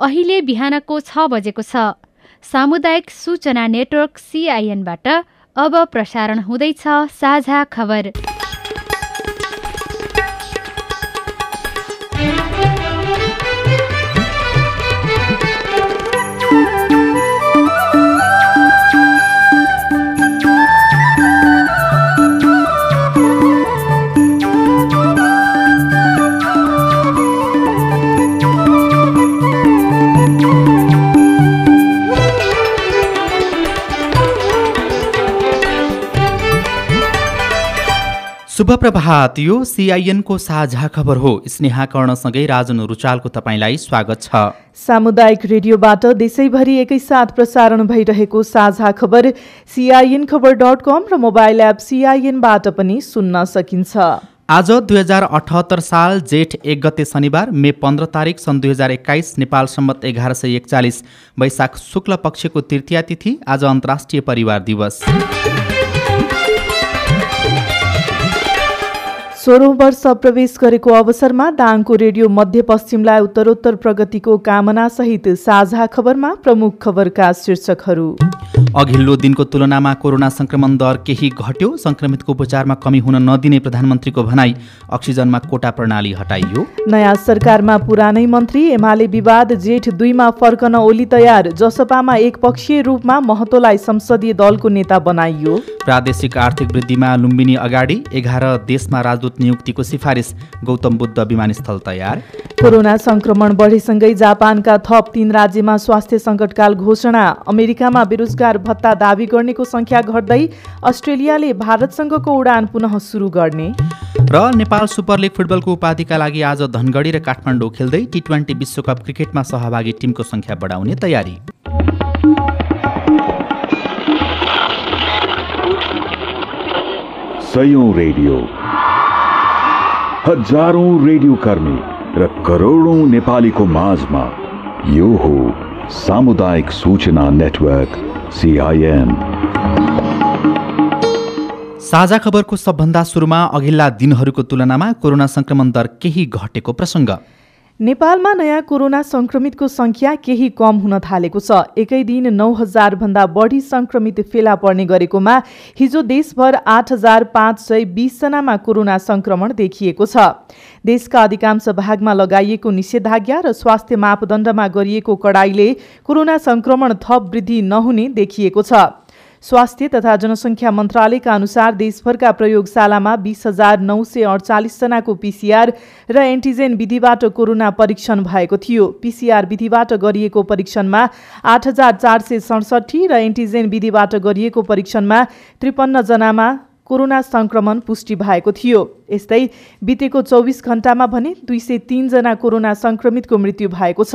अहिले बिहानको छ बजेको छ। सामुदायिक सूचना नेटवर्क सिआइएनबाट अब प्रसारण हुँदैछ साझा खबर। शुभ प्रभात यो सिआइएनको साझा खबर हो। स्नेहा कर्णसँगै राजन रुचालको तपाईँलाई स्वागत छ। सामुदायिक रेडियोबाट देशैभरि एकैसाथ प्रसारण भइरहेको साझा खबर सिआइएन खबर डट कम र मोबाइल एप सिआइएनबाट पनि सुन्न सकिन्छ। आज दुई हजार अठहत्तर साल जेठ एक गते शनिबार मे पन्ध्र तारिक सन् दुई हजार एक्काइस नेपाल सम्मत एघार सय एकचालिस वैशाख शुक्ल पक्षको तृतीया तिथि आज अन्तर्राष्ट्रिय परिवार दिवस। सोह्रौँ वर्ष प्रवेश गरेको अवसरमा दाङको रेडियो मध्यपश्चिमलाई उत्तरोत्तर प्रगतिको कामनासहित साझा खबरमा प्रमुख खबरका शीर्षकहरू। अघिल्लो दिनको तुलनामा कोरोना संक्रमण दर केही घट्यो संक्रमितको उपचारमा कमी हुन नदिने प्रधानमन्त्रीको भनाई अक्सिजनमा कोटा प्रणाली हटाइयो। नयाँ सरकारमा पुरानै मन्त्री एमाले विवाद जेठ दुईमा फर्कन ओली तयार जसपामा एकपक्षीय रूपमा महतोलाई संसदीय दलको नेता बनाइयो। प्रादेशिक आर्थिक वृद्धिमा लुम्बिनी अगाडि एघार देशमा राजदूत नियुक्तिको सिफारिस गौतम बुद्ध विमानस्थल तयार। कोरोना संक्रमण बढेसँगै जापानका थप तीन राज्यमा स्वास्थ्य सङ्कटकाल घोषणा। अमेरिकामा बेरोजगार भत्ता दावी गर्नेको सङ्ख्या घट्दै अस्ट्रेलियाले भारतसँगको उडान पुनः सुरु गर्ने। र नेपाल सुपर लिग फुटबलको उपाधिका लागि आज धनगढी र काठमाडौँ खेल्दै टी ट्वेन्टी विश्वकप क्रिकेटमा सहभागी टिमको सङ्ख्या बढाउने तयारी। सयौं रेडियो। हजारौं रेडियो कर्मी र करोडौं नेपालीको माझमा यो हो सामुदायिक सूचना नेटवर्क सिआइएन साझा खबरको सबभन्दा सुरुमा अघिल्ला दिनहरूको तुलनामा कोरोना संक्रमण दर केही घटेको प्रसङ्ग। नेपालमा नयाँ कोरोना संक्रमितको सङ्ख्या केही कम हुन थालेको छ। एकै दिन नौ हजारभन्दा बढी संक्रमित फेला पर्ने गरेकोमा हिजो देशभर आठ हजार पाँच सय बिसजनामा कोरोना संक्रमण देखिएको छ। देशका अधिकांश भागमा लगाइएको निषेधाज्ञा र स्वास्थ्य मापदण्डमा गरिएको कडाईले कोरोना संक्रमण थप वृद्धि नहुने देखिएको छ। स्वास्थ्य तथा जनसङ्ख्या मन्त्रालयका अनुसार देशभरका प्रयोगशालामा बिस हजार नौ सय अडचालिसजनाको पिसिआर र एन्टिजेन विधिबाट कोरोना परीक्षण भएको थियो। पिसिआर विधिबाट गरिएको परीक्षणमा आठ हजार चार सय सडसठी र एन्टिजेन विधिबाट गरिएको परीक्षणमा त्रिपन्नजनामा कोरोना सङ्क्रमण पुष्टि भएको थियो। यस्तै बितेको चौबिस घण्टामा भने दुई सय तिनजना कोरोना सङ्क्रमितको मृत्यु भएको छ।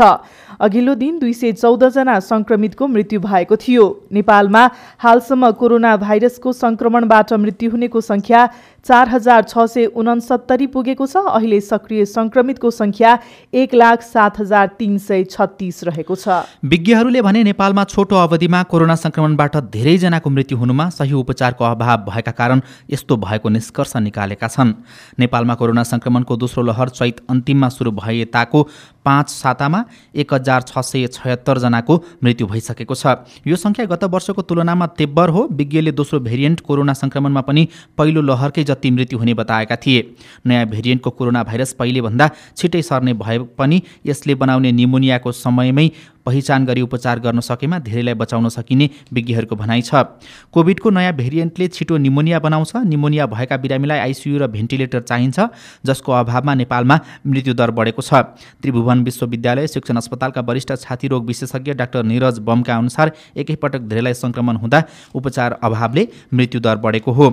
अघिल्लो दिन दुई सय चौधजना सङ्क्रमितको मृत्यु भएको थियो। नेपालमा हालसम्म कोरोना भाइरसको सङ्क्रमणबाट मृत्यु हुनेको सङ्ख्या चार हजार छ सय उनसत्तरी पुगेको छ। अहिले सक्रिय सङ्क्रमितको सङ्ख्या एक लाख सात हजार तिन सय छत्तिस रहेको छ। विज्ञहरूले भने नेपालमा छोटो अवधिमा कोरोना सङ्क्रमणबाट धेरैजनाको मृत्यु हुनुमा सही उपचारको अभाव भएका कारण यस्तो भएको निष्कर्ष निकालेका छन्। नेपालमा कोरोना सङ्क्रमणको दोस्रो लहर चैत अन्तिममा सुरु भए ताको पाँच सातामा एक हजार छ सय छयत्तरजनाको मृत्यु भइसकेको छ। यो सङ्ख्या गत वर्षको तुलनामा तेब्बर हो। विज्ञले दोस्रो भेरिएन्ट कोरोना सङ्क्रमणमा पनि पहिलो लहरकै जति मृत्यु हुने बताएका थिए। नयाँ भेरिएन्टको कोरोना भाइरस पहिलेभन्दा छिटै सर्ने भए पनि यसले बनाउने निमोनियाको समयमै पहिचान गरी उपचार गर्न सकेमा धेरैलाई बचाउन सकिने विज्ञहरूको भनाइ छ। कोभिडको नयाँ भेरिएन्टले छिटो निमोनिया बनाउँछ। निमोनिया भएका बिरामीलाई आइसियु र भेन्टिलेटर चाहिन्छ जसको अभावमा नेपालमा मृत्युदर बढेको छ। त्रिभुवन विश्वविद्यालय शिक्षण अस्पतालका वरिष्ठ छाती रोग विशेषज्ञ डाक्टर निरज बमका अनुसार एकैपटक धेरैलाई सङ्क्रमण हुँदा उपचार अभावले मृत्युदर बढेको हो।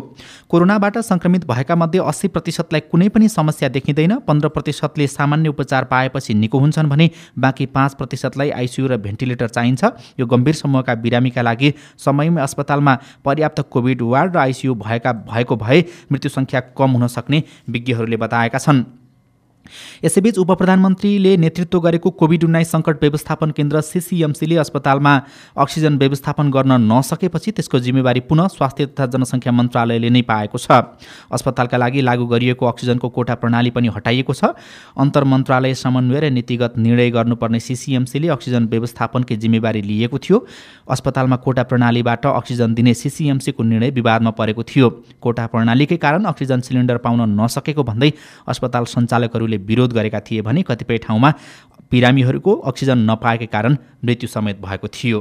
कोरोनाबाट सङ्क्रमित भएका मध्ये अस्सी प्रतिशतलाई कुनै पनि समस्या देखिँदैन पन्ध्र प्रतिशतले सामान्य उपचार पाएपछि निको हुन्छन् भने बाँकी पाँच प्रतिशतलाई आइसियु र भेन्टिलेटर चाहिन्छ। यो गम्भीर समूहका बिरामीका लागि समयमै अस्पतालमा पर्याप्त कोभिड वार्ड र आइसियु भएका भएको भए मृत्यु सङ्ख्या कम हुन सक्ने विज्ञहरूले बताएका छन्। यसैबीच उप प्रधानमन्त्रीले नेतृत्व गरेको कोभिड उन्नाइस सङ्कट व्यवस्थापन केन्द्र सिसिएमसीले अस्पतालमा अक्सिजन व्यवस्थापन गर्न नसकेपछि त्यसको जिम्मेवारी पुनः स्वास्थ्य तथा जनसङ्ख्या मन्त्रालयले नै पाएको छ। अस्पतालका लागि लागू गरिएको अक्सिजनको कोटा प्रणाली पनि हटाइएको छ। अन्तर मन्त्रालय समन्वय र नीतिगत निर्णय गर्नुपर्ने सिसिएमसीले अक्सिजन व्यवस्थापनकै जिम्मेवारी लिएको थियो। अस्पतालमा कोटा प्रणालीबाट अक्सिजन दिने सिसिएमसीको निर्णय विवादमा परेको थियो। कोटा प्रणालीकै कारण अक्सिजन सिलिन्डर पाउन नसकेको भन्दै अस्पताल सञ्चालकहरूले विरोध गरेका थिए भने कतिपय ठाउँमा बिरामीहरूको अक्सिजन नपाएकै कारण मृत्यु समेत भएको थियो।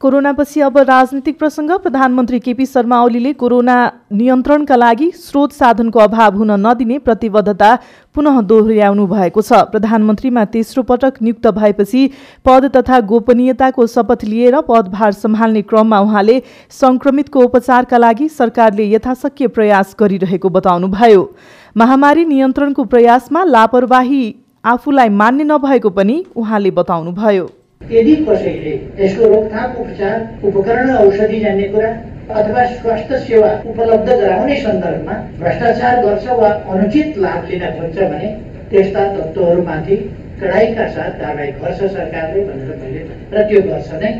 कोरोनापछि अब राजनीतिक प्रसङ्ग प्रधानमन्त्री केपी शर्मा ओलीले कोरोना नियन्त्रणका लागि स्रोत साधनको अभाव हुन नदिने प्रतिबद्धता पुनः दोहोऱ्याउनु भएको छ। प्रधानमन्त्रीमा तेस्रो पटक नियुक्त भएपछि पद तथा गोपनीयताको शपथ लिएर पदभार सम्हाल्ने क्रममा उहाँले संक्रमितको उपचारका लागि सरकारले यथाशक्य प्रयास गरिरहेको बताउनुभयो। महामारी नियन्त्रणको प्रयासमा लापरवाही आफूलाई मान्ने नभएको पनि उहाँले बताउनुभयो। यदि कसैले यसको रोकथाम उपचार उपकरण औषधि जान्ने कुरा अथवा स्वास्थ्य सेवा उपलब्ध गराउने सन्दर्भमा भ्रष्टाचार गर्छ वा अनुचित लाभ लिन खोज्छ भने त्यस्ता तत्त्वहरूमाथि कडाइका साथ कारवाही गर्छ सरकारले भनेर मैले र त्यो गर्छ नै।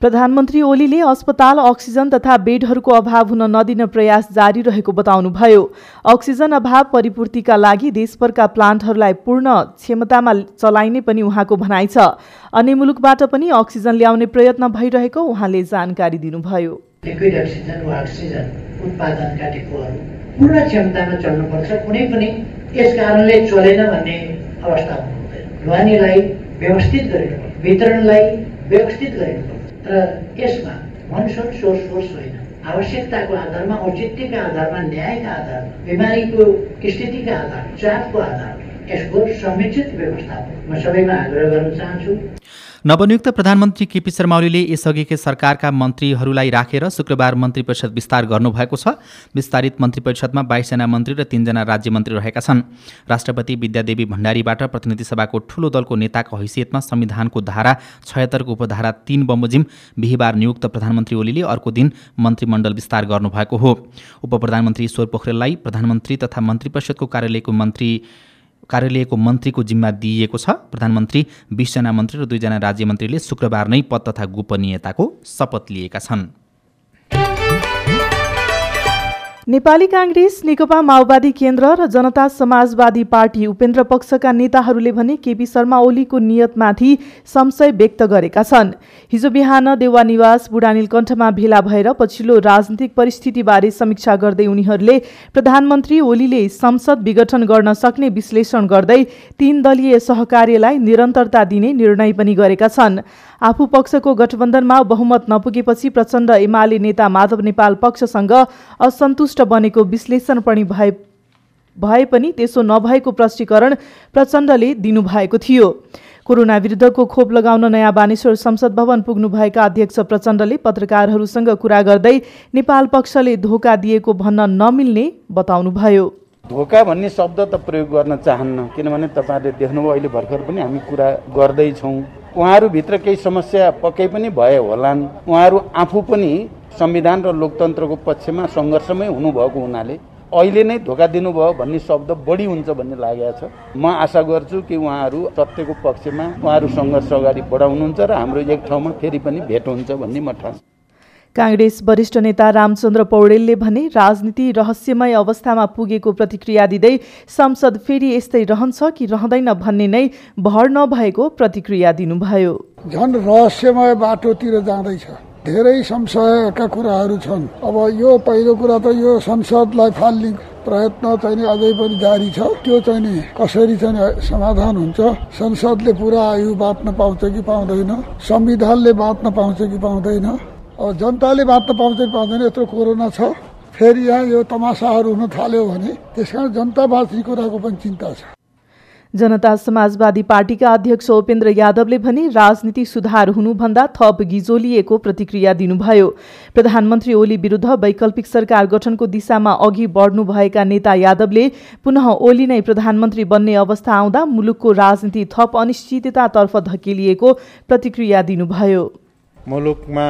प्रधानमन्त्री ओलीले अस्पताल अक्सिजन तथा बेडहरूको अभाव हुन नदिन प्रयास जारी रहेको बताउनुभयो। अक्सिजन अभाव परिपूर्तिका लागि देशभरका प्लान्टहरूलाई पूर्ण क्षमतामा चलाइने पनि उहाँको भनाइ छ। अन्य मुलुकबाट पनि अक्सिजन ल्याउने प्रयत्न भइरहेको उहाँले जानकारी दिनुभयो। पूर्ण क्षमतामा चल्नुपर्छ। कुनै पनि यस कारणले चलेन भन्ने अवस्था हुनु हुँदैन ढुवानीलाई व्यवस्थित गरिनुपर्छ वितरणलाई व्यवस्थित गरिनुपर्छ र यसमा मनसुन सोर्स फोर्स होइन। आवश्यकताको आधारमा औचित्यका आधारमा न्यायका आधारमा बिमारीको स्थितिका आधार चापको आधारमा यसको समुचित व्यवस्थापन। म सबैमा आग्रह गर्न चाहन्छु। नवनियुक्त प्रधानमन्त्री केपी शर्मा ओलीले यसअघिकै सरकारका मन्त्रीहरूलाई राखेर शुक्रबार मन्त्री परिषद विस्तार गर्नुभएको छ। विस्तारित मन्त्री परिषदमा बाइसजना मन्त्री र तीनजना राज्य मन्त्री रहेका छन्। राष्ट्रपति विद्यादेवी भण्डारीबाट प्रतिनिधि सभाको ठूलो दलको नेताको हैसियतमा संविधानको धारा छयत्तरको उपधारा तीन बमोजिम बिहिबार नियुक्त प्रधानमन्त्री ओलीले अर्को दिन मन्त्रीमण्डल विस्तार गर्नुभएको हो। उप प्रधानमन्त्री ईश्वर पोखरेललाई प्रधानमन्त्री तथा मन्त्री परिषदको कार्यालयको मन्त्री कार्यालयको मन्त्रीको जिम्मा दिइएको छ। प्रधानमन्त्री बिसजना मन्त्री र दुईजना राज्यमन्त्रीले शुक्रबार नै पद तथा गोपनीयताको शपथ लिएका छन्। नेपाली काङ्ग्रेस नेकपा माओवादी केन्द्र र जनता समाजवादी पार्टी उपेन्द्र पक्षका नेताहरूले भने केपी शर्मा ओलीको नियतमाथि संशय व्यक्त गरेका छन्। हिजो बिहान देवानिवास बुढानीलकण्ठमा भेला भएर पछिल्लो राजनीतिक परिस्थितिबारे समीक्षा गर्दै उनीहरूले प्रधानमन्त्री ओलीले संसद विघटन गर्न सक्ने विश्लेषण गर्दै तीन दलीय सहकार्यलाई निरन्तरता दिने निर्णय पनि गरेका छन्। आफू पक्षको गठबन्धनमा बहुमत नपुगेपछि प्रचण्ड एमाले नेता माधव नेपाल पक्षसँग असन्तुष्ट बनेको विश्लेषण पनि भए भए पनि त्यसो नभएको प्रष्टीकरण प्रचण्डले दिनुभएको थियो। कोरोना विरुद्धको खोप लगाउन नयाँ बानेश्वर संसद भवन पुग्नुभएका अध्यक्ष प्रचण्डले पत्रकारहरूसँग कुरा गर्दै नेपाल पक्षले धोका दिएको भन्न नमिल्ने बताउनुभयो। धोका भन्ने शब्द त प्रयोग गर्न चाहन्न किनभने तपाईँहरूले देख्नुभयो अहिले भर्खर पनि हामी कुरा गर्दैछौँ। उहाँहरूभित्र केही समस्या पक्कै पनि भए होलान्। उहाँहरू आफू पनि संविधान र लोकतन्त्रको पक्षमा सङ्घर्षमै हुनुभएको हुनाले अहिले नै धोका दिनुभयो भन्ने शब्द बढी हुन्छ भन्ने लागेको छ। म आशा गर्छु कि उहाँहरू सत्यको पक्षमा उहाँहरू सङ्घर्ष अगाडि बढाउनुहुन्छ र हाम्रो एक ठाउँमा फेरि पनि भेट हुन्छ भन्ने म ठान्छु। काङ्ग्रेस वरिष्ठ नेता रामचन्द्र पौडेलले भने राजनीति रहस्यमय अवस्थामा पुगेको प्रतिक्रिया दिँदै संसद फेरि यस्तै रहन्छ कि रहँदैन भन्ने नै भर नभएको प्रतिक्रिया दिनुभयो। झन् रहस्यमय बाटोतिर जाँदैछ। धेरै संशयका कुराहरू छन्। अब यो पहिलो कुरा त यो संसदलाई फाल्ने प्रयत्न चाहिँ अझै पनि जारी छ। त्यो चाहिँ नि कसरी चाहिँ समाधान हुन्छ? संसदले पुरा आयु बाँच्न पाउँछ कि पाउँदैन? संविधानले बाँच्न पाउँछ कि पाउँदैन? जनताले बाँच्न पाउँछ कि पाउँदैन यत्रो कोरोना छ। फेरि यहाँ यो तमासाहरू हुन थाल्यो भने त्यस कारण जनता बाँच्ने कुराको पनि चिन्ता छ। जनता समाजवादी पार्टीका अध्यक्ष उपेन्द्र यादवले भने राजनीति सुधार हुनुभन्दा थप गिजोलिएको प्रतिक्रिया दिनुभयो। प्रधानमन्त्री ओली विरुद्ध वैकल्पिक सरकार गठनको दिशामा अघि बढ्नुभएका नेता यादवले पुनः ओली नै प्रधानमन्त्री बन्ने अवस्था आउँदा मुलुकको राजनीति थप अनिश्चिततातर्फ धकेलिएको प्रतिक्रिया दिनुभयो। मुलुकमा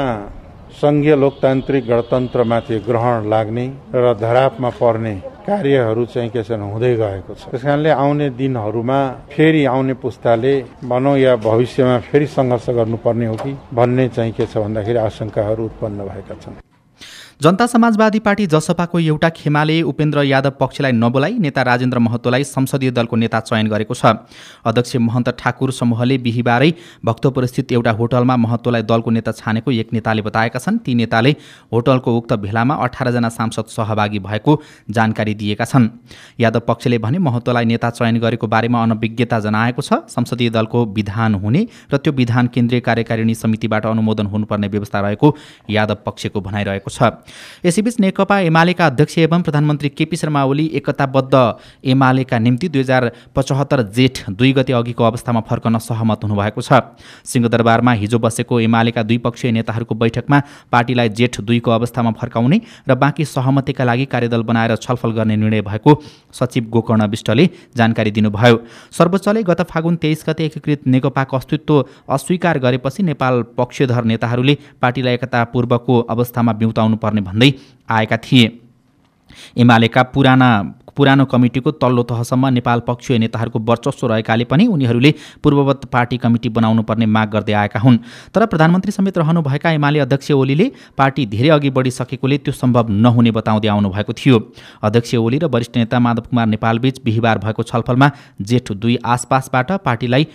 सङ्घीय लोकतान्त्रिक गणतन्त्रमाथि ग्रहण लाग्ने र धरापमा पर्ने कार्यहरू चाहिँ के छ हुँदै गएको छ। त्यस कारणले आउने दिनहरूमा फेरि आउने पुस्ताले भनौँ या भविष्यमा फेरि सङ्घर्ष गर्नुपर्ने हो कि भन्ने चाहिँ के छ भन्दाखेरि आशंकाहरू उत्पन्न भएका छन्। जनता समाजवादी पार्टी जसपाको एउटा खेमाले उपेन्द्र यादव पक्षलाई नबोलाई नेता राजेन्द्र महतोलाई संसदीय दलको नेता चयन गरेको छ। अध्यक्ष महन्त ठाकुर समूहले बिहिबारै भक्तपुरस्थित एउटा होटलमा महतोलाई दलको नेता छानेको एक नेताले बताएका छन्। ती नेताले होटलको उक्त भेलामा अठारजना सांसद सहभागी भएको जानकारी दिएका छन्। यादव पक्षले भने महतोलाई नेता चयन गरेको बारेमा अनभिज्ञता जनाएको छ। संसदीय दलको विधान हुने र त्यो विधान केन्द्रीय कार्यकारिणी समितिबाट अनुमोदन हुनुपर्ने व्यवस्था रहेको यादव पक्षको भनाइरहेको छ। यसैबीच नेकपा एमालेका अध्यक्ष एवं प्रधानमन्त्री केपी शर्मा ओली एकताबद्ध एमालेका निम्ति दुई हजार पचहत्तर जेठ दुई गते अघिको अवस्थामा फर्कन सहमत हुनुभएको छ। सिंहदरबारमा हिजो बसेको एमालेका द्विपक्षीय नेताहरूको बैठकमा पार्टीलाई जेठ दुईको अवस्थामा फर्काउने र बाँकी सहमतिका लागि कार्यदल बनाएर छलफल गर्ने निर्णय भएको सचिव गोकर्ण विष्टले जानकारी दिनुभयो। सर्वोच्चले गत फागुन तेइस गते एकीकृत नेकपाको अस्तित्व अस्वीकार गरेपछि नेपाल पक्षधर नेताहरूले पार्टीलाई एकतापूर्वको अवस्थामा बिउताउनु पर्ने भन्दै आएका थिए। एमालेका पुराना पुरानो कमिटीको तल्लो तहसम्म नेपाल पक्षीय नेताहरूको वर्चस्व रहेकाले पनि उनीहरूले पूर्ववत पार्टी कमिटी बनाउनु पर्ने माग गर्दै आएका हुन्। तर प्रधानमन्त्री समेत रहनुभएका एमाले अध्यक्ष ओलीले पार्टी धेरै अघि बढिसकेकोले त्यो सम्भव नहुने बताउँदै आउनुभएको थियो। अध्यक्ष ओली र वरिष्ठ नेता माधव कुमार नेपालबीच बिहिबार भएको छलफलमा जेठ दुई आसपासबाट पार्टीलाई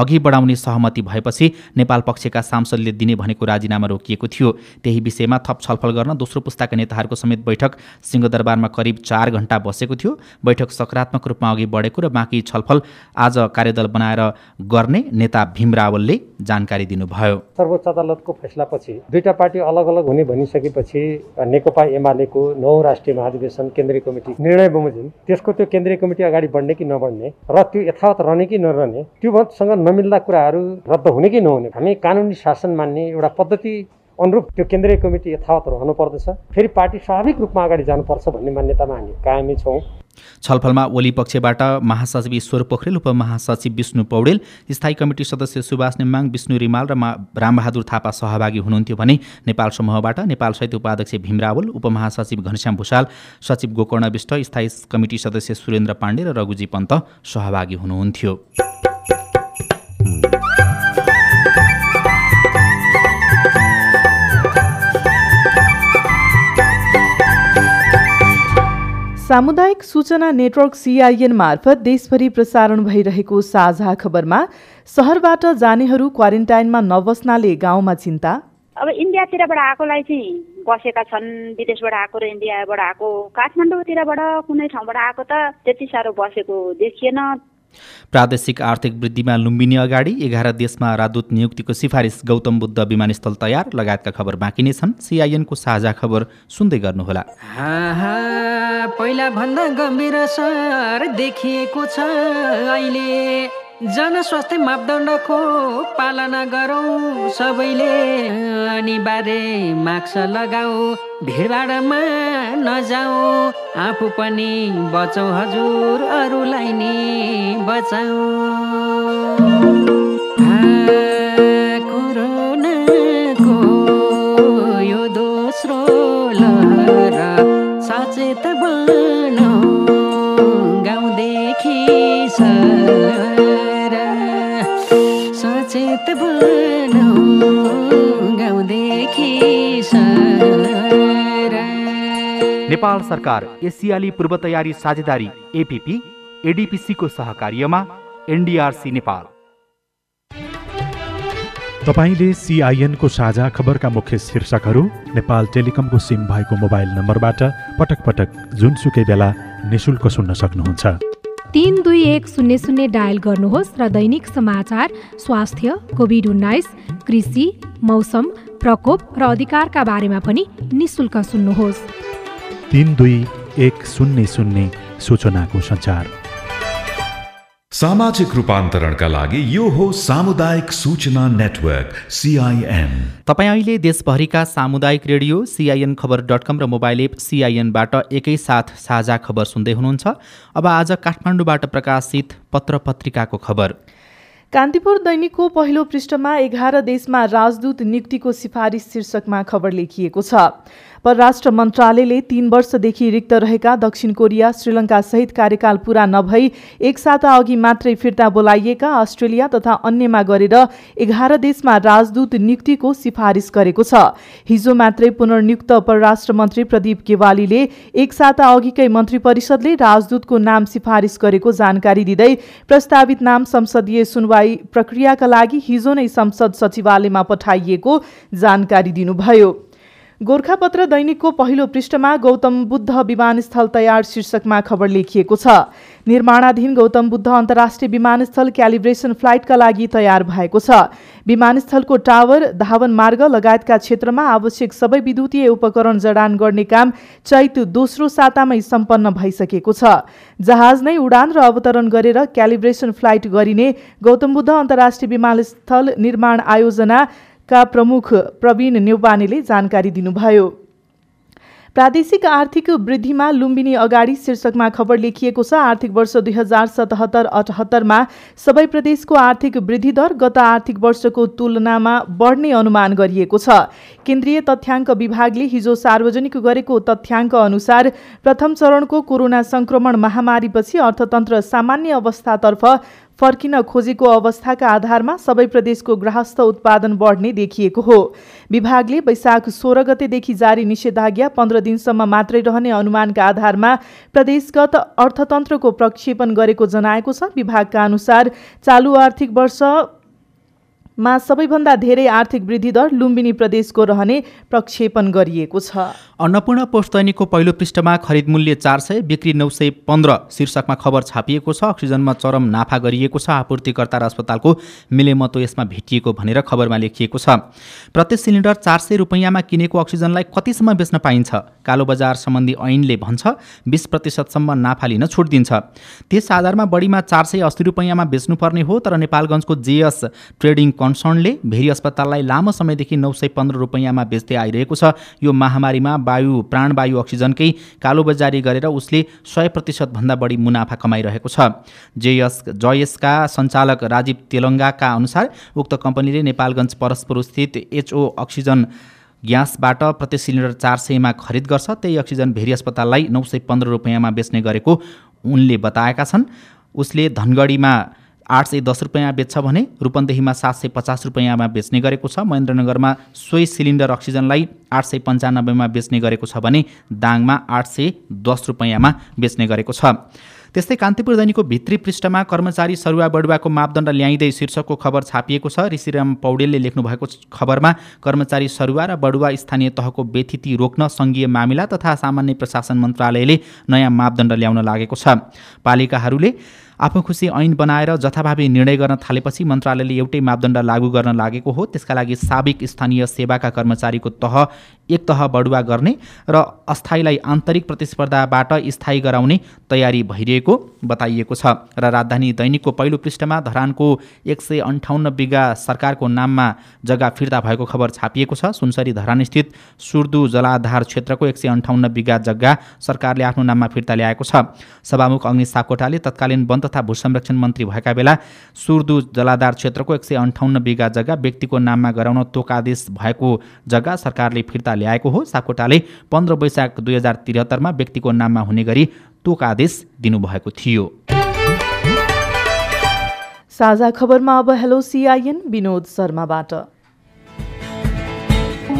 अघि बढाउने सहमति भएपछि नेपाल पक्षका सांसदले दिने भनेको राजीनामा रोकिएको थियो। त्यही विषयमा थप छलफल गर्न दोस्रो पुस्ताका नेताहरूको समेत बैठक सिंहदरबारमा करिब चार घण्टा बसेको थियो। बैठक सकारात्मक रूपमा अघि बढेको र बाँकी छलफल आज कार्यदल बनाएर गर्ने नेता भीम रावलले जानकारी दिनुभयो। सर्वोच्च अदालतको फैसलापछि दुईटा पार्टी अलग अलग हुने भनिसकेपछि नेकपा एमालेको नौ राष्ट्रिय महाधिवेशन केन्द्रीय कमिटी निर्णय बमोजिम त्यसको त्यो केन्द्रीय कमिटी अगाडि बढ्ने कि नबढ्ने र त्यो यथावत रहने कि नरहने त्योसँग नमिल्दा कुराहरू रद्द हुने कि नहुने? हामी कानुनी शासन मान्ने एउटा पद्धति अनुरूप त्यो केन्द्रीय कमिटी यथावत रहनु पर्दछ फेरि पार्टी स्वाभाविक रूपमा अगाडि जानुपर्छ भन्ने मान्यतामा हामी कायमी छौँ। छलफलमा ओली पक्षबाट महासचिव ईश्वर पोखरेल उपमहासचिव विष्णु पौडेल स्थायी कमिटी सदस्य सुभाष नेमाङ विष्णु रिमाल र रामबहादुर थापा सहभागी हुनुहुन्थ्यो भने नेपाल समूहबाट नेपाल सहित उपाध्यक्ष भीम रावल उपमहासचिव घनश्याम भूषाल सचिव गोकर्ण विष्ट स्थायी कमिटी सदस्य सुरेन्द्र पाण्डे र रघुजी पन्त सहभागी हुनुहुन्थ्यो। सामुदायिक सूचना नेटवर्क सिआइएन मार्फत देशभरि प्रसारण भइरहेको साझा खबरमा सहरबाट जानेहरू क्वारेन्टाइनमा नबस्नाले गाउँमा चिन्ता। अब इन्डियातिरबाट आएकोलाई चाहिँ बसेका छन् विदेशबाट आएको र इन्डियाबाट आएको काठमाडौँतिरबाट कुनै ठाउँबाट आएको त त्यति साह्रो बसेको देखिएन। प्रादेशिक आर्थिक वृद्धिमा लुम्बिनी अगाडि एघार देशमा राजदूत नियुक्तिको सिफारिस गौतम बुद्ध विमानस्थल तयार। लगायतका खबर बाँकी नै छन्। सिआइएनको साझा खबर सुन्दै गर्नुहोला। पहिला भन्दा गम्भीर छ अहिले। जनस्वास्थ्य मापदण्डको पालना गरौँ। सबैले अनिवार्य मास्क लगाऊ भिडभाडमा नजाऊ। आफू पनि बचाउ हजुर अरूलाई नि बचाऊ। कोरोनाको यो दोस्रो सचेत बनाऊ। गाउँदेखि नेपाल सरकार एसियाली पूर्व तयारी साझेदारी एपिपी एडिपिसीको सहकार्यमा एनडिआरसी नेपाल। तपाईँले सिआइएनको साझा खबरका मुख्य शीर्षकहरू नेपाल टेलिकमको सिम भएको मोबाइल नम्बरबाट पटक पटक जुनसुकै बेला निशुल्क सुन्न सक्नुहुन्छ। तिन दुई एक शून्य शून्य डायल गर्नुहोस् र दैनिक समाचार स्वास्थ्य कोभिड उन्नाइस कृषि मौसम प्रकोप र अधिकारका बारेमा पनि निशुल्क सुन्नुहोस्। तिन दुई एक शून्य शून्य सूचनाको सञ्चार। सामाजिक रूपान्तरणका लागि यो हो सामुदायिक सूचना नेटवर्क सिआइएन तपाईँ अहिले देशभरिका सामुदायिक radio CIN Khabar dot com र मोबाइल एप सिआइएनबाट एकैसाथ साझा खबर सुन्दै हुनुहुन्छ। अब आज काठमाडौँबाट प्रकाशित पत्र पत्रिकाको खबर। कान्तिपुर दैनिकको पहिलो पृष्ठमा एघार देशमा राजदूत नियुक्तिको सिफारिस शीर्षकमा खबर लेखिएको छ। परराष्ट्र मन्त्रालयले तीन वर्षदेखि रिक्त रहेका दक्षिण कोरिया श्रीलङ्का सहित कार्यकाल पूरा नभई एक साता अघि मात्रै फिर्ता बोलाइएका अस्ट्रेलिया तथा अन्यमा गरेर एघार देशमा राजदूत नियुक्तिको सिफारिस गरेको छ। हिजो मात्रै पुनर्नियुक्त परराष्ट्र मन्त्री प्रदीप गेवालीले एक साता अघिकै मन्त्री परिषदले राजदूतको नाम सिफारिस गरेको जानकारी दिँदै प्रस्तावित नाम संसदीय सुनवाई प्रक्रियाका लागि हिजो नै संसद सचिवालयमा पठाइएको जानकारी दिनुभयो। गोर्खापत्र दैनिकको पहिलो पृष्ठमा गौतम बुद्ध विमानस्थल तयार शीर्षकमा खबर लेखिएको छ। निर्माणाधीन गौतम बुद्ध अन्तर्राष्ट्रिय विमानस्थल क्यालिब्रेसन फ्लाइटका लागि तयार भएको छ। विमानस्थलको टावर धावन मार्ग लगायतका क्षेत्रमा आवश्यक सबै विद्युतीय उपकरण जडान गर्ने काम चैत दोस्रो सातामै सम्पन्न भइसकेको छ। जहाज नै उडान र अवतरण गरेर क्यालिब्रेसन फ्लाइट गरिने गौतम बुद्ध अन्तर्राष्ट्रिय विमानस्थल निर्माण आयोजना का प्रमुख प्रवीण नेउपानेले जानकारी दिनुभयो। प्रादेशिक आर्थिक वृद्धिमा लुम्बिनी अगाडि शीर्षकमा खबर लेखिएको छ आर्थिक वर्ष दुई हजार सतहत्तर अठहत्तरमा सबै प्रदेशको आर्थिक वृद्धि दर गत आर्थिक वर्षको तुलनामा बढ्ने अनुमान गरिएको छ। केन्द्रीय तथ्याङ्क विभागले हिजो सार्वजनिक गरेको तथ्याङ्क अनुसार प्रथम चरणको कोरोना संक्रमण महामारीपछि अर्थतन्त्र सामान्य अवस्थातर्फ फर्किन खोजेको अवस्थाका आधारमा सबै प्रदेशको गृहस्थ उत्पादन बढ्ने देखिएको हो। विभागले वैशाख सोह्र गतेदेखि जारी निषेधाज्ञा पन्ध्र दिनसम्म मात्रै रहने अनुमानका आधारमा प्रदेशगत अर्थतन्त्रको प्रक्षेपण गरेको जनाएको छ। विभागका अनुसार चालु आर्थिक वर्ष मा सबैभन्दा धेरै आर्थिक वृद्धि दर लुम्बिनी प्रदेशको रहने प्रक्षेपण गरिएको छ। अन्नपूर्ण पोस्ट पहिलो पृष्ठमा खरिद मूल्य चार सय बिक्री नौ सय पन्ध्र शीर्षकमा खबर छापिएको छ। अक्सिजनमा चरम नाफा गरिएको छ। आपूर्तिकर्ता र अस्पतालको मिलेमतो यसमा भेटिएको भनेर खबरमा लेखिएको छ। प्रत्येक सिलिन्डर चार सय रुपियाँमा किनेको अक्सिजनलाई कतिसम्म बेच्न पाइन्छ? कालो बजार सम्बन्धी ऐनले भन्छ बिस प्रतिशतसम्म नाफा लिन छुट दिन्छ त्यस आधारमा बढीमा चार सय अस्सी रुपियाँमा बेच्नुपर्ने हो तर नेपालगञ्जको जेएस ट्रेडिङ कन्सर्नले भेरी अस्पताललाई लामो समयदेखि नौ सय पन्ध्र रुपियाँमा बेच्दै आइरहेको छ। यो महामारीमा वायु प्राणवायु अक्सिजनकै कालोबजारी गरेर उसले सय प्रतिशतभन्दा बढी मुनाफा कमाइरहेको छ। जेएस जयसका सञ्चालक राजीव तेलङ्गाका अनुसार उक्त कम्पनीले नेपालगञ्ज परस्पर स्थित एचओ अक्सिजन ग्यासबाट प्रति सिलिन्डर चार सयमा खरिद गर्छ। त्यही अक्सिजन भेरी अस्पताललाई नौ सय पन्ध्र रुपियाँमा बेच्ने गरेको उनले बताएका छन्। उसले धनगढीमा आठ सय दस रुपियाँ बेच्छ भने रूपन्देहीमा सात सय पचास रुपियाँमा बेच्ने गरेको छ। महेन्द्रनगरमा सोही सिलिन्डर अक्सिजनलाई आठ सय पन्चानब्बेमा बेच्ने गरेको छ भने दाङमा आठ सय दस रुपियाँमा बेच्ने गरेको छ। त्यस्तै कान्तिपुर दैनिकको भित्री पृष्ठमा कर्मचारी सरुवा बडुवाको मापदण्ड ल्याइँदै शीर्षकको खबर छापिएको छ। ऋषिराम पौडेलले लेख्नु भएको खबरमा कर्मचारी सरुवा र बडुवा स्थानीय तहको व्यथिति रोक्न सङ्घीय मामिला तथा सामान्य प्रशासन मन्त्रालयले नयाँ मापदण्ड ल्याउन लागेको छ। पालिकाहरूले आफू खुसी ऐन बनाएर जथाभावी निर्णय गर्न थालेपछि मन्त्रालयले एउटै मापदण्ड लागू गर्न लागेको हो। त्यसका लागि साबिक स्थानीय सेवाका कर्मचारीको तह एक तह बढुवा गर्ने र अस्थायीलाई आन्तरिक प्रतिस्पर्धाबाट स्थायी गराउने तयारी भइरहेको बताइएको छ र राजधानी दैनिकको पहिलो पृष्ठमा धरानको एक सय अन्ठाउन्न बिघा सरकारको नाममा जग्गा फिर्ता भएको खबर छापिएको छ। सुनसरी धरानस्थित सुर्दु जलाधार क्षेत्रको एक सय अन्ठाउन्न बिघा जग्गा सरकारले आफ्नो नाममा फिर्ता ल्याएको छ। सभामुख अग्नि सापकोटाले तत्कालीन वन तथा भू संरक्षण मन्त्री भएका बेला सुर्दु जलाधार क्षेत्रको एक सय अन्ठाउन्न बिघा जग्गा व्यक्तिको नाममा गराउन तोकादेश भएको जग्गा सरकारले फिर्ता ल्याएको हो। साकोटाले पन्ध्र वैशाख दुई हजार त्रिहत्तरमा व्यक्तिको नाममा हुने गरी तोकादेश दिनुभएको थियो। साझा खबरमा अब हेलो सिआइएन विनोद शर्माबाट।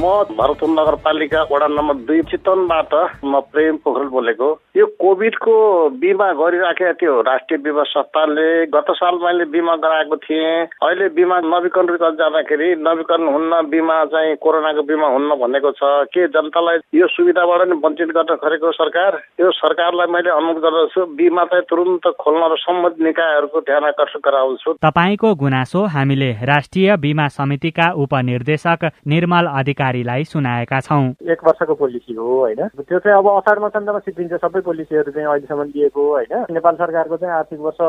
म भरतपुर नगरपालिका वडा नम्बर दुई चितवनबाट म प्रेम पोखरेल बोलेको। यो कोभिडको बिमा गरिराखेका थियो राष्ट्रिय बिमा संस्थाले गत साल मैले बिमा गराएको थिएँ। अहिले बिमा नवीकरण जाँदाखेरि नवीकरण हुन्न बिमा चाहिँ कोरोनाको बिमा हुन्न भनेको छ। के जनतालाई यो सुविधाबाट नि वञ्चित गर्न खोजेको सरकार? यो सरकारलाई मैले अनुरोध गर्दछु बिमा चाहिँ तुरन्त खोल्न र सम्बन्धित निकायहरूको ध्यान आकर्षण गराउँछु। तपाईँको गुनासो हामीले राष्ट्रिय बिमा समितिका उपनिर्देशक निर्मल अधिकारी अधिकारीलाई सुनाएका छौँ। एक वर्षको पोलिसी हो होइन? त्यो चाहिँ अब असार मसान्तमा सिद्धिन्छ सबै पोलिसीहरू चाहिँ अहिलेसम्म दिएको होइन? नेपाल सरकारको चाहिँ आर्थिक वर्ष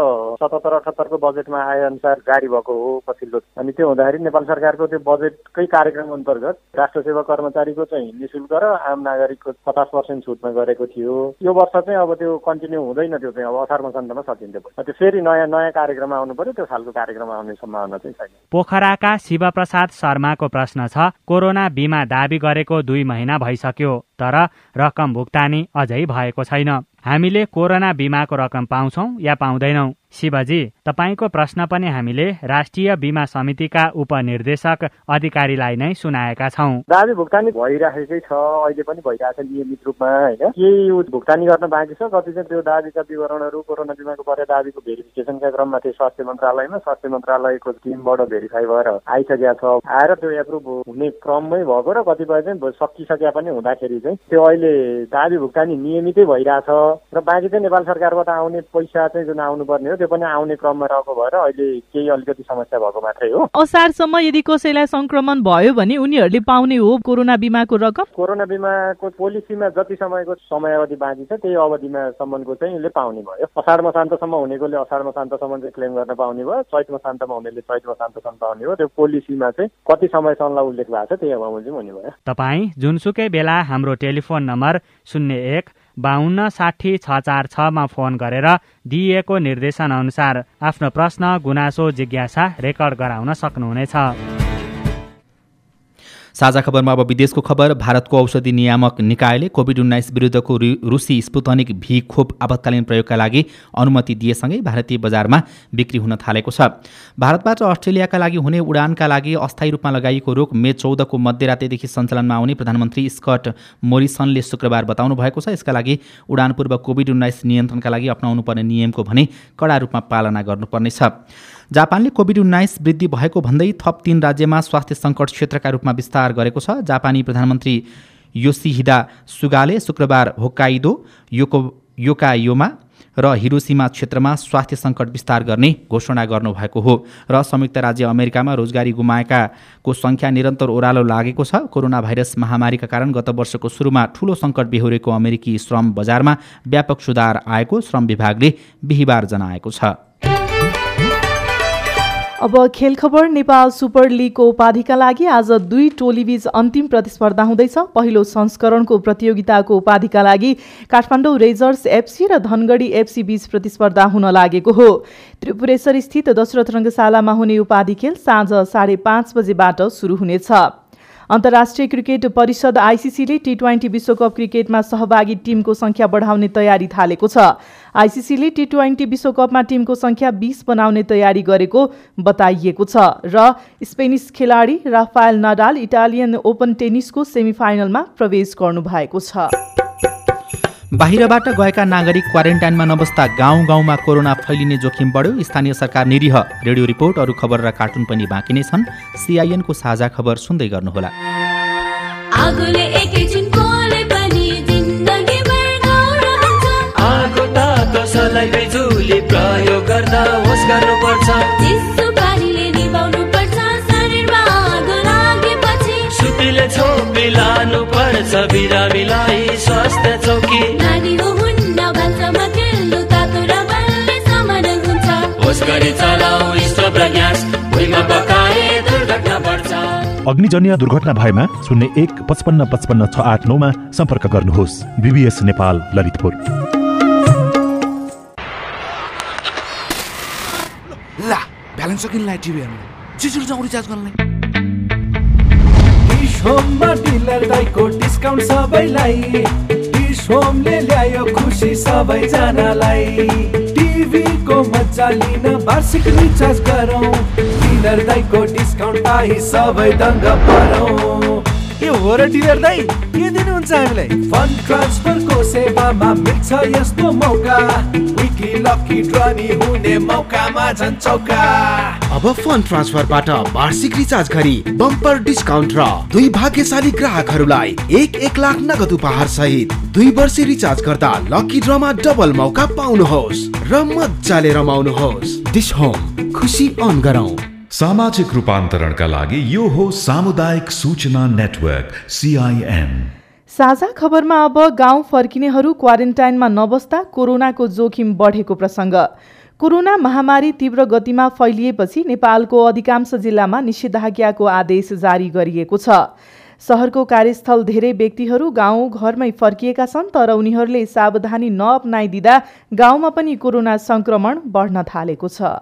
सतहत्तर अठहत्तरको बजेटमा आए अनुसार जारी भएको हो पछिल्लो। अनि त्यो हुँदाखेरि नेपाल सरकारको त्यो बजेटकै कार्यक्रम अन्तर्गत राष्ट्र सेवा कर्मचारीको चाहिँ निशुल्क र आम नागरिकको पचास पर्सेन्ट छुटमा गरेको थियो। यो वर्ष चाहिँ अब त्यो कन्टिन्यू हुँदैन त्यो चाहिँ अब असार मसान्तमा सकिन्छ त्यो फेरि नयाँ नयाँ कार्यक्रम आउनु पर्यो त्यो खालको कार्यक्रम आउने सम्भावना चाहिँ छैन। पोखराका शिवप्रसाद शर्माको प्रश्न छ कोरोना बिमा दावी गरेको दुई महिना भइसक्यो तर रकम भुक्तानी अझै भएको छैन। हामीले कोरोना बिमाको रकम पाउँछौ या पाउँदैनौ? शिवजी तपाईँको प्रश्न पनि हामीले राष्ट्रिय बिमा समितिका उपनिर्देशक अधिकारीलाई नै सुनाएका छौँ। दावी भुक्तानी भइराखेकै छ अहिले पनि भइरहेको छ नियमित रूपमा होइन? केही भुक्तानी गर्न बाँकी छ? कति चाहिँ त्यो दावीका विवरणहरू कोरोना बिमाको परे दावीको भेरिफिकेसनका क्रममा त्यो स्वास्थ्य मन्त्रालयमा। स्वास्थ्य मन्त्रालयको टिमबाट भेरिफाई भएर आइसकेका छ। आएर त्यो एप्रुभ हुने क्रममै भएको र कतिपय चाहिँ सकिसकेका पनि हुँदाखेरि चाहिँ त्यो अहिले दावी भुक्तानी नियमितै भइरहेछ। र बाँकी चाहिँ नेपाल सरकारबाट आउने पैसा चाहिँ जुन आउनुपर्ने हो त्यो पनि आउने क्रममा रहेको भएर अहिले केही अलिकति समस्या भएको मात्रै हो। असारसम्म यदि कसैलाई संक्रमण भयो भने उनीहरूले पाउने हो कोरोना बिमाको रकम? कोरोना बिमाको पोलिसीमा जति समयको समयावधि बाँकी छ त्यही अवधिमा सम्मको चाहिँ उसले पाउने भयो। असाढ मसान्तसम्म हुनेकोले असाढ मसान्तसम्म चाहिँ क्लेम गर्न पाउने भयो चैत मसान्तमा हुनेले चैत मसान्तसम्म पाउने भयो। त्यो पोलिसीमा चाहिँ कति समयसम्मलाई उल्लेख भएको छ त्यही बमोजिम हुने भयो। तपाईँ जुनसुकै बेला हाम्रो टेलिफोन नम्बर शून्य एक बाहन्न साठी छ चार छमा फोन गरेर दिइएको निर्देशन अनुसार आफ्नो प्रश्न गुनासो जिज्ञासा रेकर्ड गराउन सक्नुहुनेछ। साझा खबरमा अब विदेशको खबर भारतको औषधि नियामक निकायले कोभिड उन्नाइस विरुद्धको रुसी स्पुतनिक भी खोप आपतकालीन प्रयोगका लागि अनुमति दिएसँगै भारतीय बजारमा बिक्री हुन थालेको छ। भारतबाट अस्ट्रेलियाका लागि हुने उडानका लागि अस्थायी रूपमा लगाइएको रोक मे चौधको मध्यरातेदेखि सञ्चालनमा आउने प्रधानमन्त्री स्कट मोरिसनले शुक्रबार बताउनु भएको छ। यसका लागि उडान पूर्व कोभिड उन्नाइस नियन्त्रणका लागि अप्नाउनु पर्ने नियमको भने कडा रूपमा पालना गर्नुपर्नेछ। जापानले कोभिड उन्नाइस वृद्धि भएको भन्दै थप तीन राज्यमा स्वास्थ्य सङ्कट क्षेत्रका रूपमा विस्तार गरेको छ। जापानी प्रधानमन्त्री योसिहिदा सुगाले शुक्रबार होक्काइदो योको योकायोमा र हिरोसीमा क्षेत्रमा स्वास्थ्य सङ्कट विस्तार गर्ने घोषणा गर्नुभएको हो र संयुक्त राज्य अमेरिकामा रोजगारी गुमाएकाको सङ्ख्या निरन्तर ओह्रालो लागेको छ। कोरोना भाइरस महामारीका कारण गत वर्षको सुरुमा ठूलो सङ्कट बेहोरेको अमेरिकी श्रम बजारमा व्यापक सुधार आएको श्रम विभागले बिहिबार जनाएको छ। अब खेल खबर नेपाल सुपर लिगको उपाधिका लागि आज दुई टोलीबीच अन्तिम प्रतिस्पर्धा हुँदैछ। पहिलो संस्करणको प्रतियोगिताको उपाधिका लागि काठमाडौँ रेजर्स एफसी र धनगढी एफसी बीच प्रतिस्पर्धा हुन लागेको हो। त्रिपुरेश्वर स्थित दशरथ रङ्गशालामा हुने उपाधि खेल साँझ साढे पाँच बजेबाट सुरु हुनेछ। अन्तर्राष्ट्रिय क्रिकेट परिषद आइसिसीले टी ट्वेन्टी विश्वकप क्रिकेटमा सहभागी टिमको सङ्ख्या बढाउने तयारी थालेको छ। आइसिसीले टी ट्वेन्टी विश्वकपमा टिमको सङ्ख्या बिस बनाउने तयारी गरेको बताइएको छ र स्पेनिस खेलाडी राफायल नडाल इटालियन ओपन टेनिसको सेमिफाइनलमा प्रवेश गर्नुभएको छ। बाहिरबाट गएका नागरिक क्वारेन्टाइनमा नबस्दा गाउँ गाउँमा कोरोना फैलिने जोखिम बढ्यो। स्थानीय सरकार निरीह। रेडियो रिपोर्ट अरू खबर र कार्टुन पनि बाँकी नै छन्। सिआइएनको साझा खबर सुन्दै गर्नुहोला। प्रयोग गर्दा होस् गर्नुपर्छ। सुतिले छोपी लानु पर्छ बिरामीलाई अग्निजन्य दुर्घटना भएमा शून्य एक पचपन्न पचपन्न छ आठ नौमा सम्पर्क गर्नुहोस्। बिबिएस नेपाल ललितपुर। ला ब्यालेन्स सकिनलाई टिभी हेर्नु। छिटो जाउँ रिचार्ज गर्नलाई होममा डिलर दाइको डिस्काउन्ट सबैलाई। डिस होमले ल्यायो खुसी सबैजनालाई। टिभीको मज़ा लीना वार्षिक रिचार्ज गरौँ डिलर दाइको डिस्काउन्ट पाइ सबै दङ्ग परौँ के हो र डिलर दाइ के दिनुहुन्छ हामीलाई? फन्ड ट्रान्सफरको सेवामा मिल्छ यस्तो मौका। विकली लकी ड्रनी हुने मौकामा झन् चौका। अब फन्ड ट्रान्सफरबाट वार्षिक रिचार्ज गरी बम्पर डिस्काउन्ट र दुई भाग्यशाली ग्राहकहरूलाई एक एक लाख नगद उपहार सहित दुई वर्ष रिचार्ज गर्दा लकी ड्रमा डबल मौका पाउनुहोस् र मजाले रमाउनुहोस्। डिस होम खुसी अन गरौँ। सामाजिक रूपान्तरणका लागि यो हो सामुदायिक सूचना नेटवर्क सिआइएन साझा खबरमा अब गाउँ फर्किनेहरू क्वारेन्टाइनमा नबस्दा कोरोनाको जोखिम बढेको प्रसङ्ग। कोरोना महामारी तीव्र गतिमा फैलिएपछि नेपालको अधिकांश जिल्लामा निषेधाज्ञाको आदेश जारी गरिएको छ। सहरको कार्यस्थल धेरै व्यक्तिहरू गाउँ घरमै फर्किएका छन् तर उनीहरूले सावधानी नअपनाइदिँदा गाउँमा पनि कोरोना संक्रमण बढ्न थालेको छ।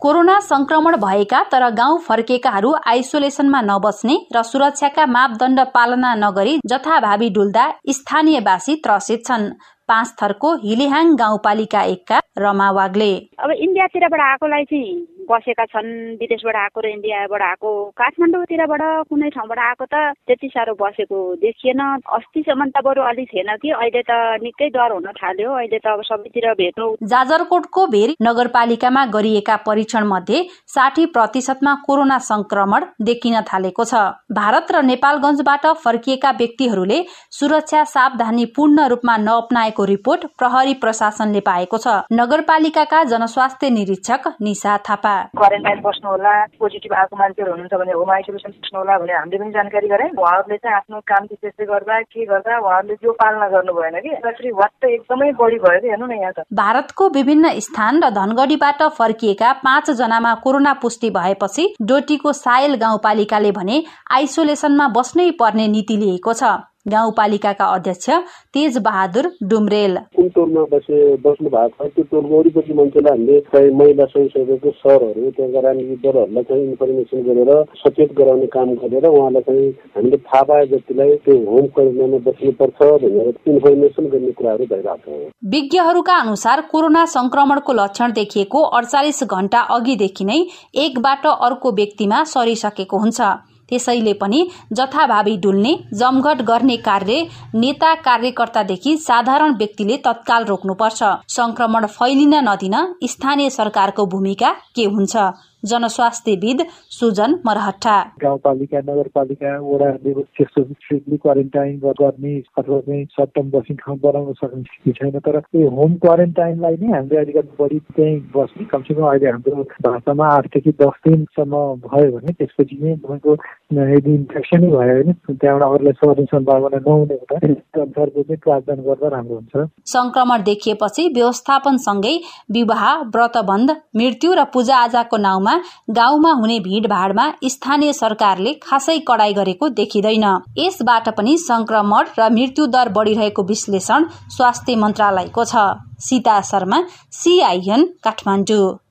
कोरोना संक्रमण भएका तर गाउँ फर्केकाहरू आइसोलेसनमा नबस्ने र सुरक्षाका मापदण्ड पालना नगरी जथाभावी डुल्दा स्थानीयवासी त्रसित छन्। पाँच थरको हिलिहाङ गाउँपालिका एकका रमा वाग्ले। अब इन्डियातिरबाट आएकोलाई चाहिँ बसेका छन् विदेशबाट आएको र इन्डियाबाट आएको। काठमाडौँतिरबाट कुनै ठाउँबाट आएको त त्यति साह्रो बसेको देखिएन। अस्तिसम्म त बरु अलिक थिएन कि अहिले त निकै डर हुन थाल्यो। अहिले त अब सबैतिर भेटौँ जाजरकोटको भेरी नगरपालिकामा गरिएका परीक्षण मध्ये साठी प्रतिशतमा कोरोना संक्रमण देखिन थालेको छ। भारत र नेपालगंजबाट फर्किएका व्यक्तिहरूले सुरक्षा सावधानी पूर्ण रूपमा नअपनाएको रिपोर्ट प्रहरी प्रशासनले पाएको छ। नगरपालिकाका जनस्वास्थ्य निरीक्षक निशा थापा। क्वारेन्टाइन बस्नु होला पोजिटिभ आएको मान्छेहरू हुनुहुन्छ भने होम आइसोलेसन बस्नु होला भने हामीले पनि जानकारी गरायौँ उहाँहरूले चाहिँ आफ्नो काम त्यसै गर्दा के गर्दा उहाँहरूले त्यो पालना गर्नु भएन कि? फेरि वाट एकदमै बढी भयो कि हेर्नु न यहाँ त। भारतको विभिन्न स्थान र धनगढीबाट फर्किएका पाँच जनामा कोरोना पुष्टि भएपछि डोटीको सायल गाउँपालिकाले भने आइसोलेसनमा बस्नै पर्ने नीति लिएको छ। गाउँपालिकाका अध्यक्ष तेज बहादुर डुम्रेल। कुन टोलमा बसे बस्नु भएको छ? त्यो टोलको वरिपरि मान्छेलाई हामीले चाहिँ महिला स्वयंसेवकको सरहरू त्यहाँका राजनीतिक दलहरूलाई चाहिँ इन्फर्मेसन गरेर सचेत गराउने काम गरेर उहाँलाई चाहिँ हामीले थाहा पाए जतिलाई त्यो होम क्वारेन्टाइनमा बस्नुपर्छ भनेर इन्फर्मेसन गर्ने कुराहरू भइरहेको छ। विज्ञहरूका अनुसार कोरोना संक्रमणको लक्षण देखिएको अडचालिस घण्टा अघिदेखि नै एकबाट अर्को व्यक्तिमा सरिसकेको हुन्छ। त्यसैले पनि जथाभावी डुल्ने जमघट गर्ने कार्य नेता कार्यकर्तादेखि साधारण व्यक्तिले तत्काल रोक्नुपर्छ। संक्रमण फैलिन नदिन स्थानीय सरकारको भूमिका के हुन्छ? जनस्वास्थ्यविद सुजन मरहट्टा। गाउँपालिका नगरपालिका वडाहरूले त्यस्तो स्ट्रिक्टली क्वारेन्टाइन गर्ने अथवा चाहिँ सर्ट टर्म बस्ने ठाउँ बनाउन सक्ने स्थिति छैन। तर यो होम क्वारेन्टाइनलाई नै हामीले अलिकति बढी त्यहीँ बस्ने कमसेकम अहिले हाम्रो भाषामा आठदेखि दस दिनसम्म भयो भने त्यसपछि चाहिँ तपाईँको यदि इन्फेक्सनै भयो भने त्यहाँबाट अरूलाई सर्ने सम्भावना नहुने हुँदा अनुसारको चाहिँ प्रावधान गर्दा राम्रो हुन्छ। संक्रमण देखिएपछि व्यवस्थापनसँगै विवाह व्रतबन्ध मृत्यु र पूजाआजाको नाउँमा गाउँमा हुने भीड़भाड़मा स्थानीय सरकारले खासै कडाई गरेको देखिँदैन। यसबाट पनि संक्रमण र मृत्यु दर बढ़िरहेको विश्लेषण स्वास्थ्य मन्त्रालयको छ। सीता शर्मा सीआईएन काठमाडौँ।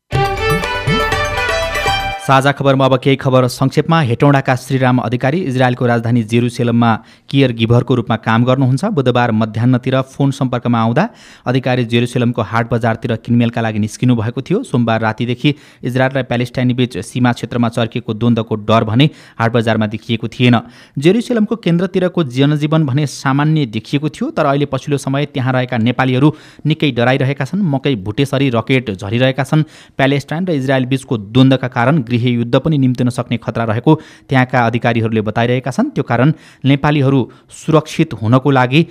साझा खबरमा अब केही खबर संक्षेपमा। हेटौँडाका श्रीराम अधिकारी इजरायलको राजधानी जेरुसेलममा केयर गिभरको रूपमा काम गर्नुहुन्छ। बुधबार मध्याहतिर फोन सम्पर्कमा आउँदा अधिकारी जेरुसेलमको हाट बजारतिर किनमेलका लागि निस्किनु भएको थियो। सोमबार रातिदेखि इजरायल र प्यालेस्टाइनी बीच सीमा क्षेत्रमा चर्किएको द्वन्द्वको डर भने हाट बजारमा देखिएको थिएन। जेरुसेलमको केन्द्रतिरको जनजीवन भने सामान्य देखिएको थियो तर अहिले पछिल्लो समय त्यहाँ रहेका नेपालीहरू निकै डराइरहेका छन्। मकै भुटेसरी रकेट झरिरहेका छन्। प्यालेस्टाइन र इजरायल बीचको द्वन्द्वका कारण गृह युद्ध पनि निम्तिन सक्ने खतरा रहेको त्यहाँका अधिकारीहरूले बताइरहेका छन्। त्यो कारण नेपालीहरू सुरक्षित हुनको लागि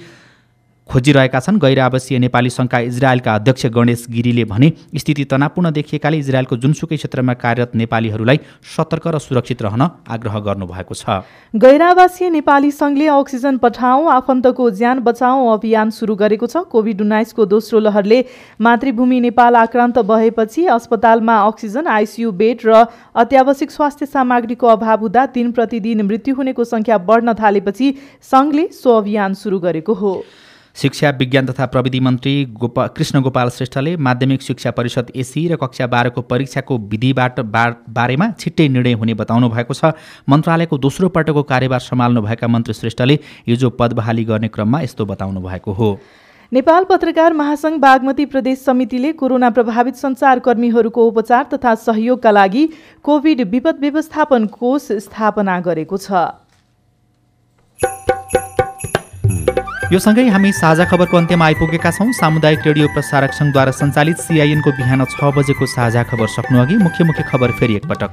खोजिरहेका छन्। गैर आवासीय नेपाली सङ्घका इजरायलका अध्यक्ष गणेश गिरीले भने स्थिति तनावपूर्ण देखिएकाले इजरायलको जुनसुकै क्षेत्रमा कार्यरत नेपालीहरूलाई सतर्क र सुरक्षित रहन आग्रह गर्नुभएको छ। गैर आवासीय नेपाली सङ्घले अक्सिजन पठाऊ आफन्तको ज्यान बचाऊ अभियान सुरु गरेको छ। कोभिड उन्नाइसको दोस्रो लहरले मातृभूमि नेपाल आक्रान्त भएपछि अस्पतालमा अक्सिजन आइसियु बेड र अत्यावश्यक स्वास्थ्य सामग्रीको अभाव हुँदा दिन प्रतिदिन मृत्यु हुनेको सङ्ख्या बढ्न थालेपछि सङ्घले सो अभियान सुरु गरेको हो। शिक्षा विज्ञान तथा प्रविधि मन्त्री गोपा कृष्ण गोपाल श्रेष्ठले माध्यमिक शिक्षा परिषद एसी र कक्षा बाह्रको परीक्षाको विधिबाट बारेमा छिट्टै निर्णय हुने बताउनु भएको छ। मन्त्रालयको दोस्रो पटकको कार्यभार सम्हाल्नुभएका मन्त्री श्रेष्ठले हिजो पद बहाली गर्ने क्रममा यस्तो बताउनु भएको हो। नेपाल पत्रकार महासंघ बागमती प्रदेश समितिले कोरोना प्रभावित सञ्चारकर्मीहरूको उपचार तथा सहयोगका लागि कोभिड विपद व्यवस्थापन कोष स्थापना गरेको छ। यो सँगै हामी साझा खबरको अन्त्यमा आइपुगेका छौँ। सामुदायिक रेडियो प्रसारक सङ्घद्वारा सञ्चालित सिआइएनको बिहान छ बजेको साझा खबर सक्नु अघि मुख्य मुख्य खबर फेरि एकपटक।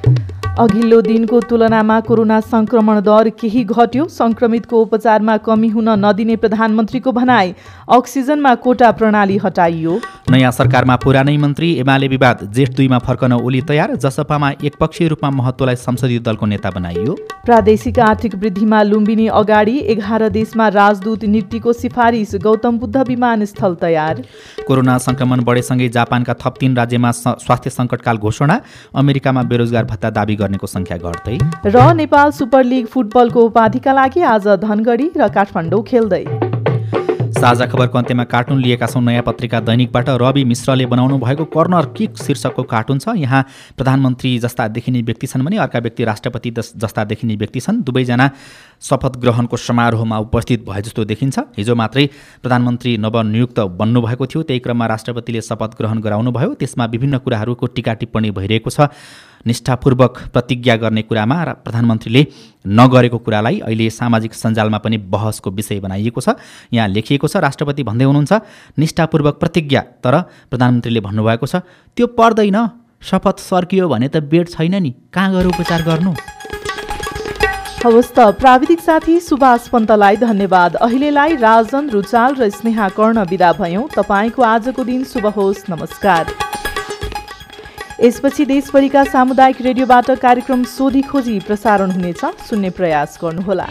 अघिल्लो दिनको तुलनामा कोरोना संक्रमण दर केही घट्यो। संक्रमितको उपचारमा कमी हुन नदिने प्रधानमन्त्रीको भनाई अक्सिजनमा कोटा प्रणाली हटाइयो। नयाँ सरकारमा पुरानै मन्त्री एमाले विवाद जेठ दुईमा फर्कन ओली तयार जसपामा एकपक्षीय रूपमा महत्वलाई संसदीय दलको नेता बनाइयो। प्रादेशिक आर्थिक वृद्धिमा लुम्बिनी अगाडि एघार देशमा राजदूत नियुक्तिको सिफारिस गौतम बुद्ध विमानस्थल तयार। कोरोना संक्रमण बढेसँगै जापानका थप तीन राज्यमा स्वास्थ्य सङ्कटकाल घोषणा अमेरिकामा बेरोजगार भत्ता दावी गर्नेको सङ्ख्या घट्दै। र नेपाल सुपर लिग फुटबलको उपाधिका लागि आज धनगढी र काठमाडौँ खेल्दै। साझा खबरको अन्त्यमा कार्टुन लिएका छौँ नयाँ पत्रिका दैनिकबाट। रवि मिश्रले बनाउनु भएको कर्नर किक शीर्षकको कार्टुन छ। यहाँ प्रधानमन्त्री जस्ता देखिने व्यक्ति छन् भने अर्का व्यक्ति राष्ट्रपति जस्ता देखिने व्यक्ति छन्। दुवैजना शपथ ग्रहणको समारोहमा उपस्थित भए जस्तो देखिन्छ। हिजो मात्रै प्रधानमन्त्री नवनियुक्त बन्नुभएको थियो। त्यही क्रममा राष्ट्रपतिले शपथ ग्रहण गराउनुभयो। त्यसमा विभिन्न कुराहरूको टिका टिप्पणी भइरहेको छ। निष्ठापूर्वक प्रतिज्ञा गर्ने कुरामा प्रधानमन्त्रीले नगरेको कुरालाई अहिले सामाजिक सञ्जालमा पनि बहसको विषय बनाइएको छ यहाँ लेखिएको छ। राष्ट्रपति भन्दै हुनुहुन्छ निष्ठापूर्वक प्रतिज्ञा तर प्रधानमन्त्रीले भन्नुभएको छ त्यो पर्दैन शपथ सर्कियो भने त बेड छैन नि कहाँ गएर उपचार गर्नु? हवस् त प्राविधिक साथी सुभाष पन्तलाई धन्यवाद। अहिलेलाई राजन रुचाल र स्नेहा कर्ण विदा भयौँ। तपाईँको आजको दिन शुभ होस्। नमस्कार। यसपछि देशभरिका सामुदायिक रेडियोबाट कार्यक्रम सोधी खोजी प्रसारण हुनेछ। सुन्ने प्रयास गर्नुहोला।